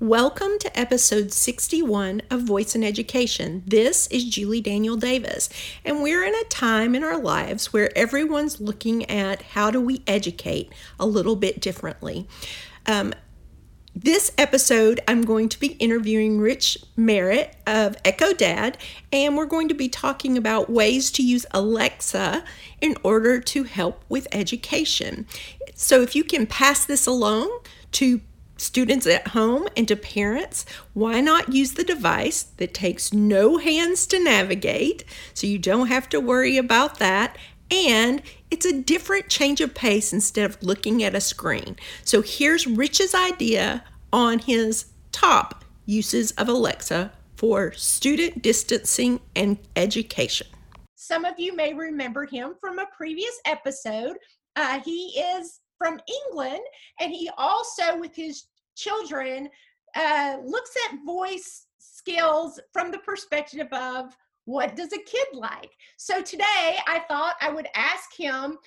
Welcome to episode 61 of Voice in Education. This is Julie Daniel Davis, and we're in a time in our lives where everyone's looking at how do we educate a little bit differently. Um, this episode, I'm going to be interviewing Rich Merritt of Echo Dad, and we're going to be talking about ways to use Alexa in order to help with education. So, if you can pass this along to students at home and to parents, why not use the device that takes no hands to navigate so you don't have to worry about that? And it's a different change of pace instead of looking at a screen. So here's Rich's idea on his top uses of Alexa for student distancing and education. Some of you may remember him from a previous episode. Uh, he is from England, and he also, with his children, uh, looks at voice skills from the perspective of what does a kid like. So today, I thought I would ask him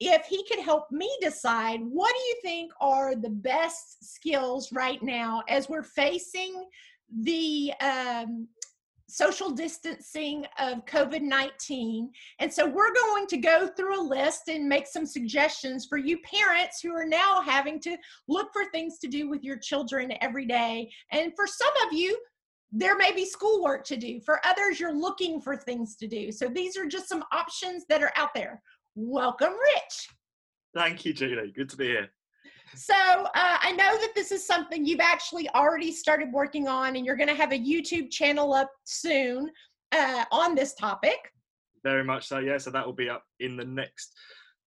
if he could help me decide what do you think are the best skills right now as we're facing the um, social distancing of COVID 19. And so we're going to go through a list and make some suggestions for you parents who are now having to look for things to do with your children every day. And for some of you, there may be schoolwork to do. For others, you're looking for things to do. So these are just some options that are out there. Welcome, Rich. Thank you, Julie. Good to be here. So uh, I know that this is something you've actually already started working on, and you're going to have a YouTube channel up soon uh, on this topic. Very much so, yeah. So that will be up in the next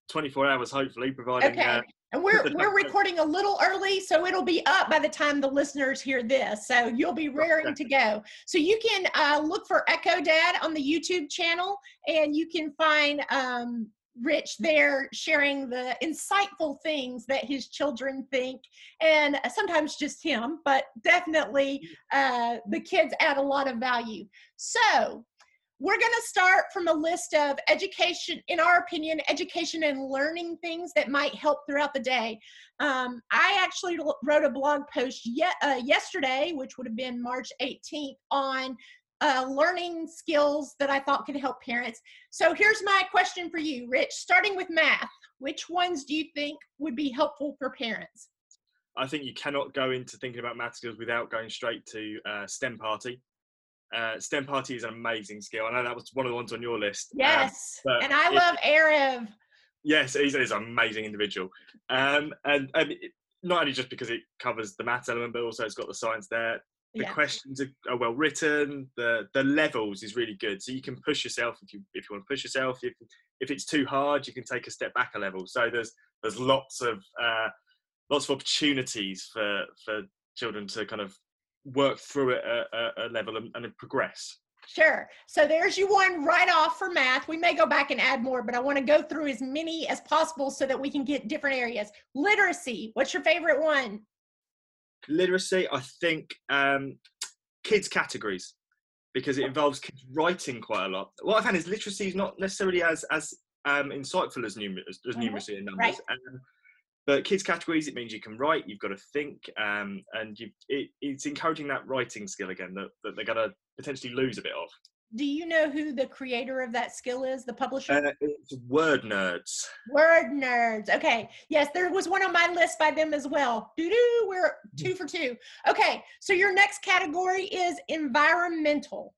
24 hours, hopefully, providing. Okay. Uh, and we're we're recording a little early, so it'll be up by the time the listeners hear this. So you'll be raring to go. So you can uh, look for Echo Dad on the YouTube channel, and you can find um, Rich there sharing the insightful things that his children think, and sometimes just him, but definitely uh, the kids add a lot of value. So, we're going to start from a list of education, in our opinion, education and learning things that might help throughout the day. Um, I actually wrote a blog post yet, uh, yesterday, which would have been March 18th, on uh, learning skills that I thought could help parents. So here's my question for you, Rich. Starting with math, which ones do you think would be helpful for parents? I think you cannot go into thinking about math skills without going straight to uh, STEM Party. Uh, STEM Party is an amazing skill. I know that was one of the ones on your list. Um, yes, um, and I love Arev. Yes, he's, he's, an amazing individual. Um, and, and not only just because it covers the math element, but also it's got the science there the yeah. questions are, are, well written the the levels is really good so you can push yourself if you if you want to push yourself if, if it's too hard you can take a step back a level so there's there's lots of uh, lots of opportunities for for children to kind of work through it a, a level and, and progress Sure. So there's you one right off for math. We may go back and add more, but I want to go through as many as possible so that we can get different areas. Literacy. What's your favorite one? Literacy, I think um, kids categories because it involves kids writing quite a lot. What I found is literacy is not necessarily as as um, insightful as, numer- as, as mm-hmm. numeracy in numbers. Right. Um, but kids categories, it means you can write, you've got to think, um, and you, it, it's encouraging that writing skill again that, that they're going to potentially lose a bit of do you know who the creator of that skill is the publisher? Uh, it's word nerds. Word nerds. Okay. Yes there was one on my list by them as well. Doo doo we're two for two. Okay so your next category is environmental.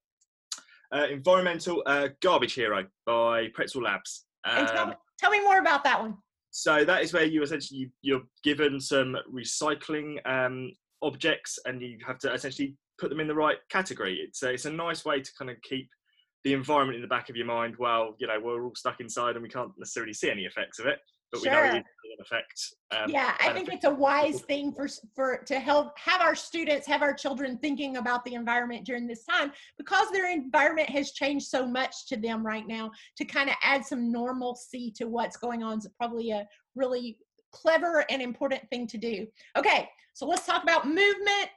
Uh, environmental uh, garbage hero by Pretzel Labs. Um, tell, me, tell, me more about that one. So that is where you essentially you're given some recycling um, objects and you have to essentially put them in the right category. It's a, it's a nice way to kind of keep the environment in the back of your mind. Well, you know, we're all stuck inside and we can't necessarily see any effects of it, but sure. we know it affect. Um, yeah, I think it's a wise thing for for to help have our students, have our children thinking about the environment during this time because their environment has changed so much to them right now. To kind of add some normalcy to what's going on is probably a really clever and important thing to do. Okay, so let's talk about movement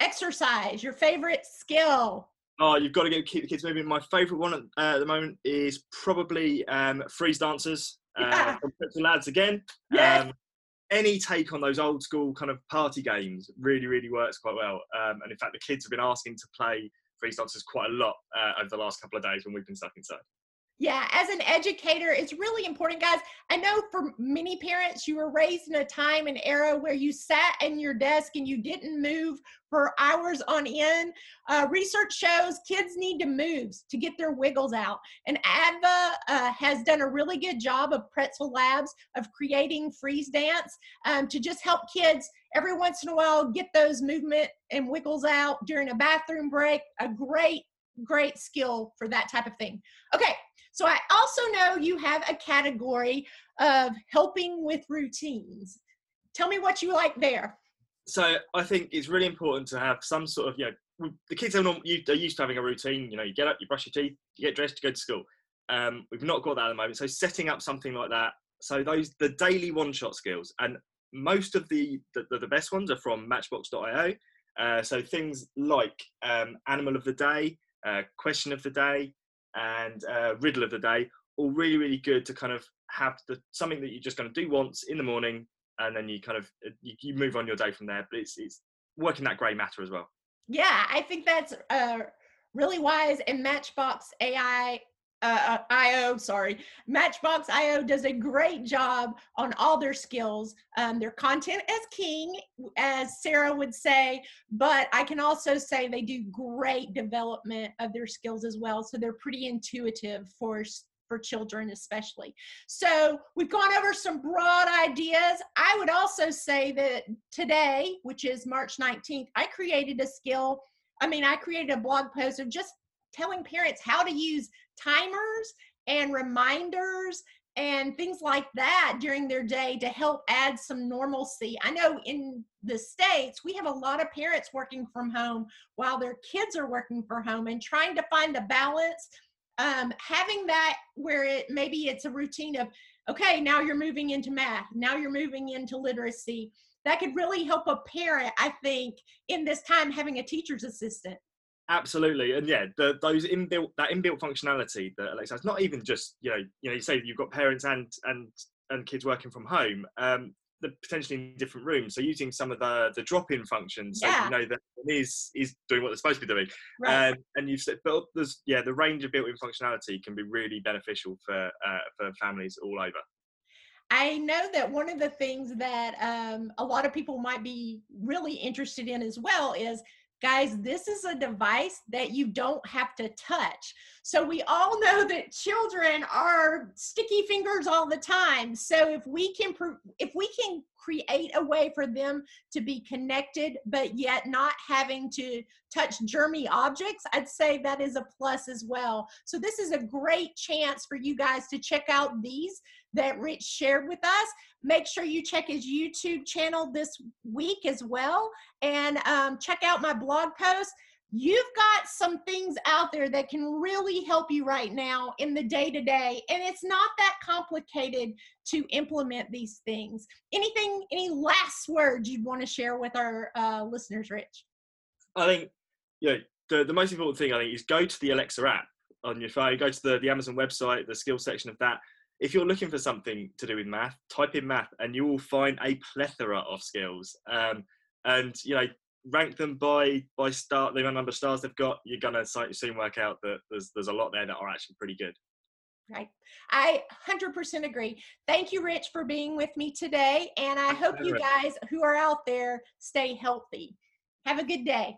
exercise, your favorite skill. Oh, you've got to get, keep the kids moving. My favourite one at, uh, at, the moment is probably um, freeze dancers. Uh, yeah. lads again. Um, any take on those old school kind of party games really, really works quite well. Um, and in fact, the kids have been asking to play freeze dancers quite a lot uh, over the last couple of days when we've been stuck inside. Yeah, as an educator, it's really important, guys. I know for many parents, you were raised in a time and era where you sat in your desk and you didn't move for hours on end. Uh, research shows kids need to move to get their wiggles out. And Adva uh, has done a really good job of Pretzel Labs of creating freeze dance um, to just help kids every once in a while get those movement and wiggles out during a bathroom break. A great, great skill for that type of thing. Okay, so I also know you have a category of helping with routines. Tell me what you like there. So I think it's really important to have some sort of, you know, the kids are, normal, they're used to having a routine. You know, you get up, you brush your teeth, you get dressed, you go to school. Um, we've not got that at the moment. So setting up something like that. So those the daily one-shot skills, and most of the the, the best ones are from Matchbox.io. Uh, so things like um, animal of the day, uh, question of the day, and uh, riddle of the day, all really, really good to kind of have the something that you're just going to do once in the morning, and then you kind of uh, you, you move on your day from there. But it's it's working that grey matter as well. Yeah, I think that's uh, really wise. And Matchbox AI uh, uh IO, sorry, Matchbox IO does a great job on all their skills. Um, their content is king, as Sarah would say, but I can also say they do great development of their skills as well. So they're pretty intuitive for for children especially. So we've gone over some broad ideas. I would also say that today, which is March 19th, I created a skill. I mean, I created a blog post of just telling parents how to use timers and reminders and things like that during their day to help add some normalcy. I know in the States, we have a lot of parents working from home while their kids are working from home and trying to find a balance. Um, having that where it maybe it's a routine of, okay, now you're moving into math, now you're moving into literacy. That could really help a parent, I think, in this time having a teacher's assistant. Absolutely, and yeah, the, those inbuilt that inbuilt functionality that Alexa has, not even just you know, you know, you say you've got parents and and and kids working from home, um, the potentially in different rooms. So using some of the the drop in functions, yeah. so you know that is is doing what they're supposed to be doing, right. um, and you've said, but there's yeah, the range of built-in functionality can be really beneficial for uh, for families all over. I know that one of the things that um, a lot of people might be really interested in as well is Guys, this is a device that you don't have to touch. So we all know that children are sticky fingers all the time. So if we can if we can create a way for them to be connected but yet not having to touch germy objects, I'd say that is a plus as well. So this is a great chance for you guys to check out these that Rich shared with us. Make sure you check his YouTube channel this week as well and um, check out my blog post. You've got some things out there that can really help you right now in the day to day, and it's not that complicated to implement these things. Anything, any last words you'd want to share with our uh, listeners, Rich? I think, yeah, the, the most important thing I think is go to the Alexa app on your phone, go to the, the Amazon website, the skill section of that, if you're looking for something to do with math, type in math and you will find a plethora of skills. Um, and you know, rank them by by start the number of stars they've got. You're gonna soon work out that there's there's a lot there that are actually pretty good. Right. I 100% agree. Thank you, Rich, for being with me today. And I hope you guys who are out there stay healthy. Have a good day.